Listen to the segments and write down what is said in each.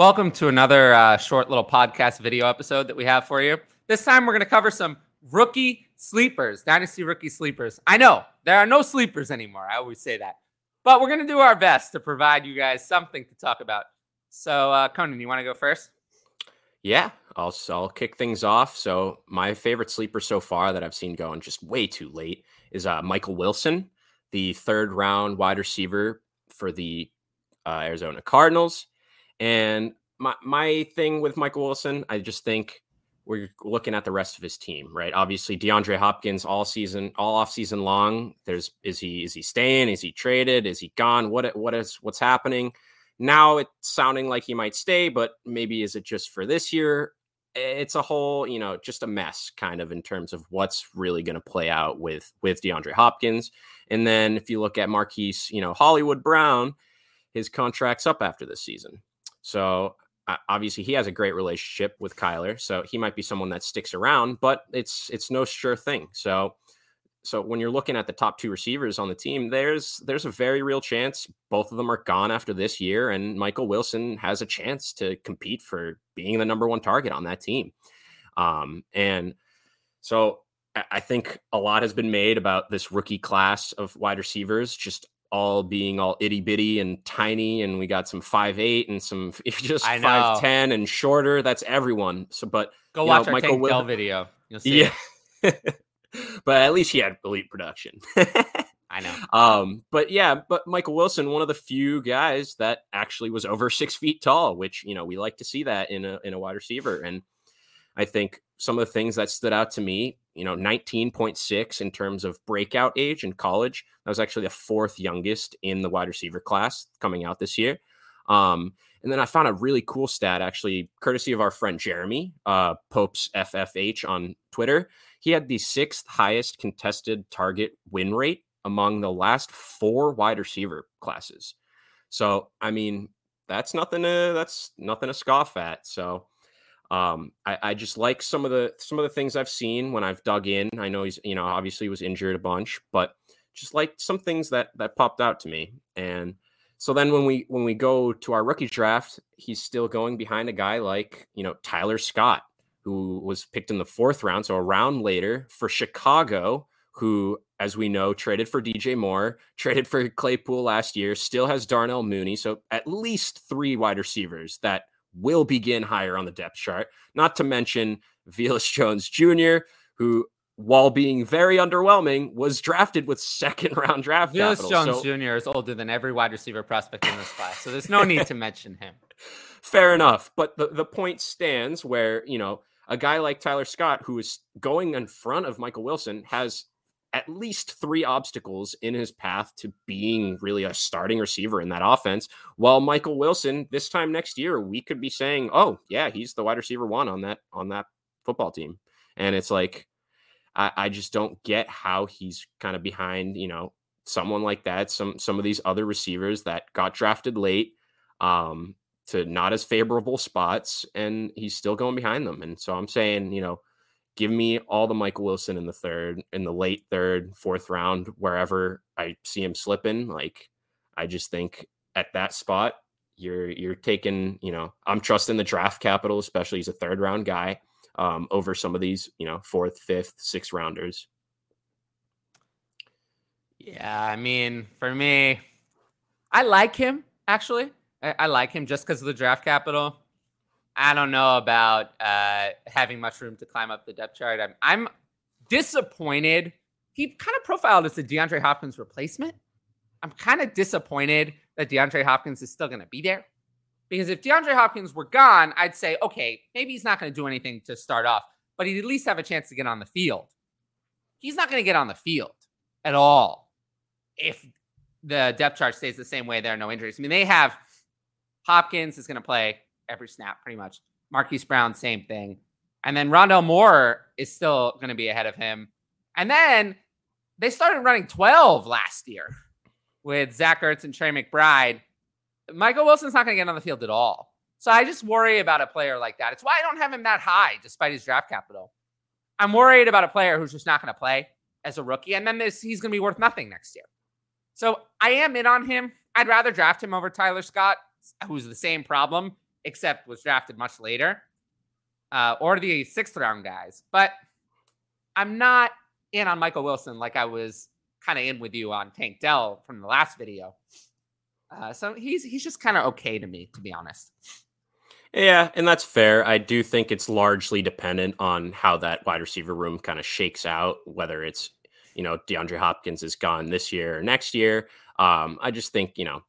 Welcome to another uh, short little podcast video episode that we have for you. This time we're going to cover some rookie sleepers, dynasty rookie sleepers. I know there are no sleepers anymore. I always say that. But we're going to do our best to provide you guys something to talk about. So, uh, Conan, you want to go first? Yeah, I'll, I'll kick things off. So, my favorite sleeper so far that I've seen going just way too late is uh, Michael Wilson, the third round wide receiver for the uh, Arizona Cardinals. And my my thing with Michael Wilson, I just think we're looking at the rest of his team, right? Obviously, DeAndre Hopkins all season, all off season long. There's is he is he staying? Is he traded? Is he gone? What what is what's happening? Now it's sounding like he might stay, but maybe is it just for this year? It's a whole, you know, just a mess kind of in terms of what's really going to play out with with DeAndre Hopkins. And then if you look at Marquise, you know, Hollywood Brown, his contract's up after this season. So obviously he has a great relationship with Kyler, so he might be someone that sticks around, but it's it's no sure thing. So so when you're looking at the top two receivers on the team, there's there's a very real chance both of them are gone after this year, and Michael Wilson has a chance to compete for being the number one target on that team. Um, and so I think a lot has been made about this rookie class of wide receivers just all being all itty bitty and tiny, and we got some five eight and some just five ten and shorter. That's everyone. So, but go watch know, our Michael Tank Will- video. You'll see. Yeah, but at least he had elite production. I know. Um, but yeah, but Michael Wilson, one of the few guys that actually was over six feet tall, which you know we like to see that in a in a wide receiver, and I think some of the things that stood out to me, you know, 19.6 in terms of breakout age in college. That was actually the fourth youngest in the wide receiver class coming out this year. Um, and then I found a really cool stat, actually, courtesy of our friend Jeremy uh, Pope's FFH on Twitter. He had the sixth highest contested target win rate among the last four wide receiver classes. So, I mean, that's nothing to that's nothing to scoff at. So, um, I, I, just like some of the some of the things I've seen when I've dug in. I know he's you know obviously was injured a bunch, but just like some things that that popped out to me. And so then when we when we go to our rookie draft, he's still going behind a guy like you know Tyler Scott, who was picked in the fourth round, so a round later for Chicago, who as we know traded for DJ Moore, traded for Claypool last year, still has Darnell Mooney, so at least three wide receivers that will begin higher on the depth chart. Not to mention Velus Jones Jr., who, while being very underwhelming, was drafted with second round draft Velus capital. Jones so, Jr. is older than every wide receiver prospect in this class, so there's no need to mention him. Fair enough, but the the point stands where you know a guy like Tyler Scott, who is going in front of Michael Wilson, has at least three obstacles in his path to being really a starting receiver in that offense. While Michael Wilson, this time next year, we could be saying, "Oh, yeah, he's the wide receiver one on that on that football team," and it's like, I, I just don't get how he's kind of behind, you know, someone like that. Some some of these other receivers that got drafted late. Um, to not as favorable spots, and he's still going behind them. And so I'm saying, you know, give me all the Michael Wilson in the third, in the late third, fourth round, wherever I see him slipping. Like, I just think at that spot, you're you're taking, you know, I'm trusting the draft capital, especially as a third round guy, um, over some of these, you know, fourth, fifth, sixth rounders. Yeah, I mean, for me, I like him actually. I, I like him just because of the draft capital. I don't know about uh, having much room to climb up the depth chart. I'm, I'm disappointed. He kind of profiled as a DeAndre Hopkins replacement. I'm kind of disappointed that DeAndre Hopkins is still going to be there. Because if DeAndre Hopkins were gone, I'd say, okay, maybe he's not going to do anything to start off, but he'd at least have a chance to get on the field. He's not going to get on the field at all if the depth chart stays the same way. There are no injuries. I mean, they have Hopkins is going to play every snap pretty much. Marquise Brown, same thing. And then Rondale Moore is still going to be ahead of him. And then they started running 12 last year with Zach Ertz and Trey McBride. Michael Wilson's not going to get on the field at all. So I just worry about a player like that. It's why I don't have him that high despite his draft capital. I'm worried about a player who's just not going to play as a rookie. And then this, he's going to be worth nothing next year. So I am in on him. I'd rather draft him over Tyler Scott, who's the same problem except was drafted much later, uh, or the sixth round guys. But I'm not in on Michael Wilson like I was kind of in with you on Tank Dell from the last video. Uh, so he's he's just kind of okay to me, to be honest. Yeah, and that's fair. I do think it's largely dependent on how that wide receiver room kind of shakes out, whether it's you know DeAndre Hopkins is gone this year or next year. Um, I just think you know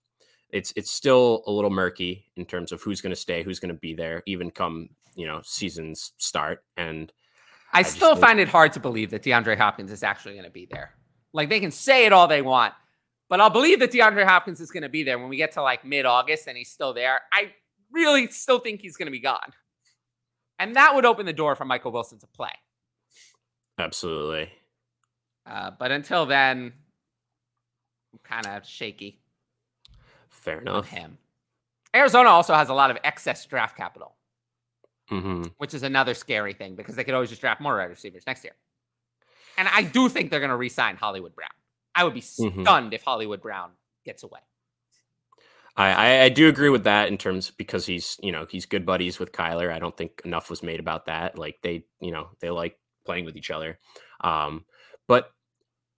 it's it's still a little murky in terms of who's going to stay, who's going to be there, even come you know seasons start. And I, I still think- find it hard to believe that DeAndre Hopkins is actually going to be there. Like they can say it all they want, but I'll believe that DeAndre Hopkins is going to be there when we get to like mid August and he's still there. I really still think he's going to be gone. And that would open the door for Michael Wilson to play. Absolutely. Uh, but until then, I'm kind of shaky. Fair enough. Him. Arizona also has a lot of excess draft capital, mm-hmm. which is another scary thing because they could always just draft more wide receivers next year. And I do think they're going to re-sign Hollywood Brown. I would be mm-hmm. stunned if Hollywood Brown gets away. I, I, do agree with that in terms because he's you know he's good buddies with Kyler. I don't think enough was made about that. Like they you know they like playing with each other. Um, but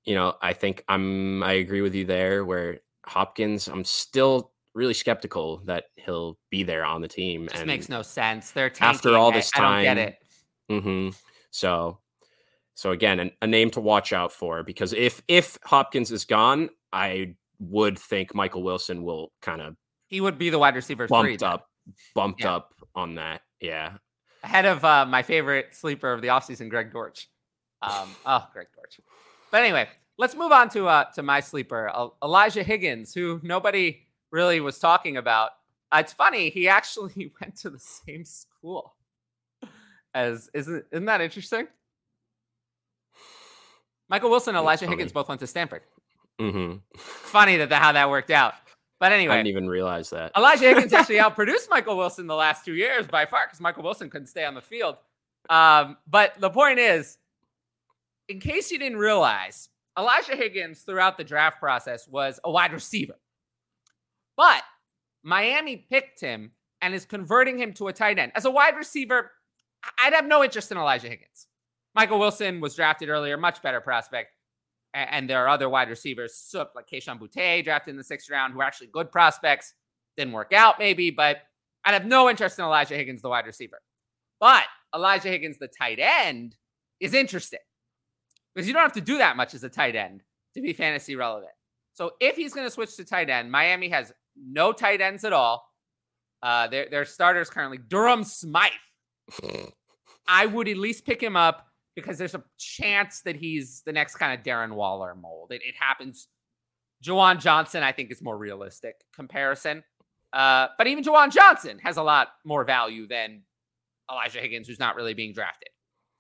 you know I think I'm I agree with you there. Where Hopkins, I'm still really skeptical that he'll be there on the team. Just and makes no sense. They're tanking. after all this time. I don't get it. Mm-hmm. So so again, an, a name to watch out for because if if Hopkins is gone, I would think Michael Wilson will kind of he would be the wide receiver bumped three, up, bumped yeah. up on that. Yeah, ahead of uh, my favorite sleeper of the offseason, Greg Dortch. Um, oh, Greg Dortch. But anyway, let's move on to uh, to my sleeper, Elijah Higgins, who nobody really was talking about. Uh, it's funny, he actually went to the same school as isn't isn't that interesting? Michael Wilson, and Elijah Higgins both went to Stanford. Mm-hmm. Funny that the, how that worked out. But anyway, I didn't even realize that Elijah Higgins actually outproduced Michael Wilson the last two years by far because Michael Wilson couldn't stay on the field. Um, but the point is, in case you didn't realize, Elijah Higgins throughout the draft process was a wide receiver, but Miami picked him and is converting him to a tight end as a wide receiver. I'd have no interest in Elijah Higgins. Michael Wilson was drafted earlier, much better prospect and there are other wide receivers like Kayshon Boutte drafted in the sixth round who are actually good prospects. Didn't work out, maybe, but I'd have no interest in Elijah Higgins, the wide receiver. But Elijah Higgins, the tight end, is interesting because you don't have to do that much as a tight end to be fantasy relevant. So if he's going to switch to tight end, Miami has no tight ends at all. Uh, their, their starters currently Durham Smythe. I would at least pick him up because there's a chance that he's the next kind of Darren Waller mold. It, it happens. Juwan Johnson, I think, is more realistic comparison. Uh, but even Juwan Johnson has a lot more value than Elijah Higgins, who's not really being drafted.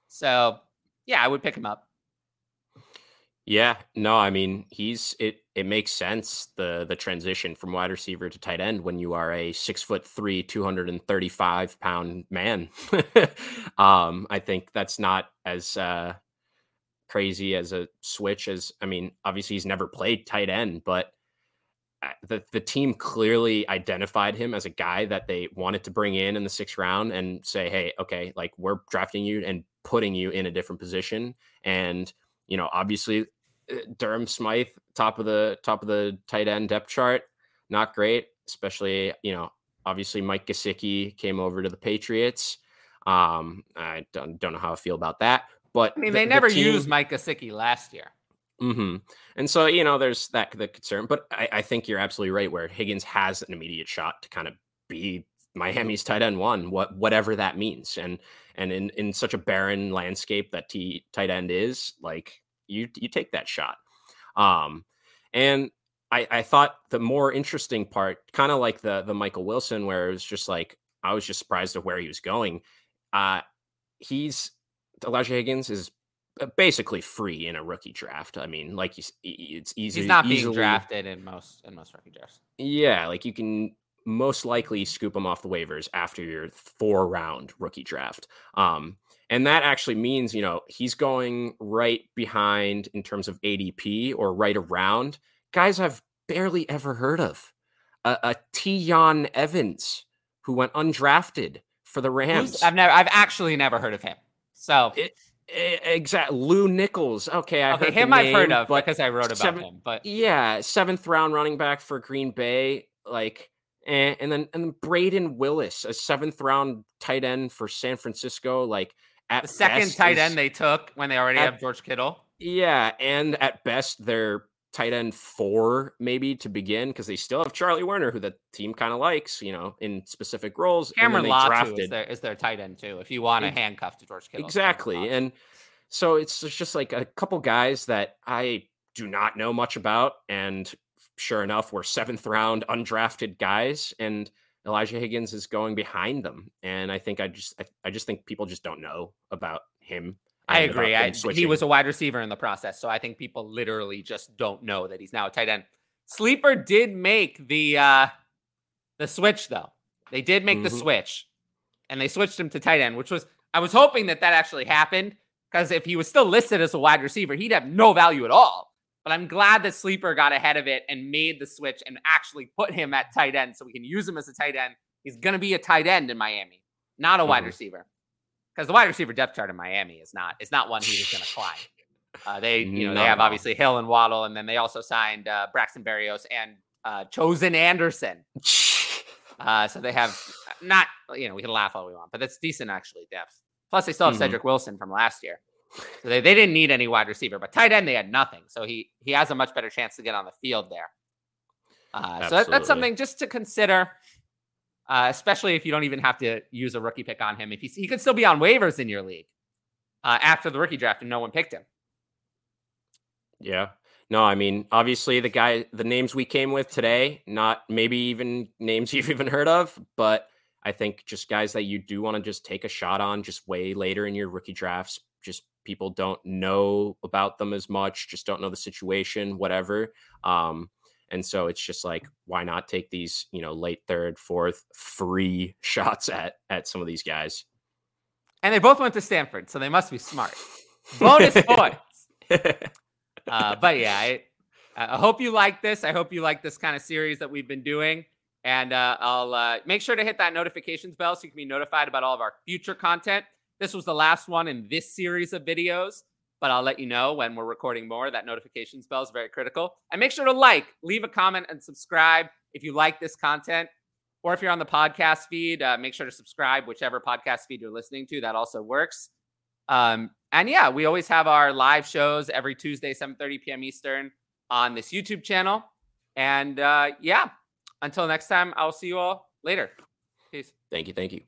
So, yeah, I would pick him up. Yeah, no, I mean he's it. It makes sense the the transition from wide receiver to tight end when you are a six foot three, two hundred and thirty five pound man. um, I think that's not as uh, crazy as a switch as I mean. Obviously, he's never played tight end, but uh, the the team clearly identified him as a guy that they wanted to bring in in the sixth round and say, hey, okay, like we're drafting you and putting you in a different position and you know, obviously uh, Durham Smythe, top of the top of the tight end depth chart, not great, especially, you know, obviously Mike Gesicki came over to the Patriots. Um, I don't, don't know how I feel about that, but I mean, the, they never the team, used Mike Gesicki last year. Mm-hmm. And so, you know, there's that the concern, but I, I think you're absolutely right where Higgins has an immediate shot to kind of be Miami's tight end one, what whatever that means. And and in in such a barren landscape that T tight end is, like you you take that shot. Um, and I I thought the more interesting part, kind of like the the Michael Wilson, where it was just like I was just surprised at where he was going. Uh, he's Elijah Higgins is basically free in a rookie draft. I mean, like he's it's easy. He's not being drafted in most in most rookie drafts. Yeah, like you can most likely scoop him off the waivers after your four round rookie draft. Um, and that actually means, you know, he's going right behind in terms of ADP or right around guys I've barely ever heard of. A, a Tiyon Evans, who went undrafted for the Rams. I've never, I've actually never heard of him. So it, Exactly, Lew Nichols. Okay, I okay, heard him name, I've heard of because I wrote about seven, him. But yeah, seventh round running back for Green Bay, like, and, and then and then Brayden Willis, a seventh round tight end for San Francisco, like at the second tight end they took when they already at, have George Kittle. Yeah, and at best they're tight end four maybe to begin because they still have Charlie Woerner, who the team kind of likes, you know, in specific roles. Cameron Latu is their, is their tight end too. If you want a handcuff to George Kittle, exactly. And so it's just like a couple guys that I do not know much about, and sure enough, we're seventh round undrafted guys, and Elijah Higgins is going behind them. And I think I just I, I just think people just don't know about him I agree. I, he was a wide receiver in the process, so I think people literally just don't know that he's now a tight end. Sleeper did make the uh the switch though. They did make mm-hmm. the switch, and they switched him to tight end, which was I was hoping that that actually happened because if he was still listed as a wide receiver, he'd have no value at all. But I'm glad that Sleeper got ahead of it and made the switch and actually put him at tight end so we can use him as a tight end. He's going to be a tight end in Miami, not a mm-hmm. wide receiver because the wide receiver depth chart in Miami is not is not one he's going to climb. Uh, they you know they have obviously Hill and Waddle, and then they also signed uh, Braxton Berrios and uh, Chosen Anderson. Uh, so they have not you know we can laugh all we want, but that's decent actually depth. Plus they still have mm-hmm. Cedric Wilson from last year. So they, they didn't need any wide receiver, but tight end they had nothing. So he he has a much better chance to get on the field there. Uh, so that, that's something just to consider uh, especially if you don't even have to use a rookie pick on him. If he's, he could still be on waivers in your league uh, after the rookie draft and no one picked him. Yeah. No, I mean, obviously the guy, the names we came with today, not maybe even names you've even heard of, but I think just guys that you do want to just take a shot on just way later in your rookie drafts. People don't know about them as much, just don't know the situation, whatever. Um, and so it's just like, why not take these, you know, late third, fourth, free shots at at some of these guys? And they both went to Stanford, so they must be smart. Bonus points. Uh, but yeah, I, I, hope you like this. I hope you like this kind of series that we've been doing. And uh, I'll uh, make sure to hit that notifications bell so you can be notified about all of our future content. This was the last one in this series of videos but I'll let you know when we're recording more. That notifications bell is very critical. And make sure to like, leave a comment, and subscribe if you like this content. Or if you're on the podcast feed, uh, make sure to subscribe, whichever podcast feed you're listening to. That also works. Um, and yeah, we always have our live shows every Tuesday, 7:30 p.m. Eastern on this YouTube channel. And uh, yeah, until next time, I'll see you all later. Peace. Thank you. Thank you.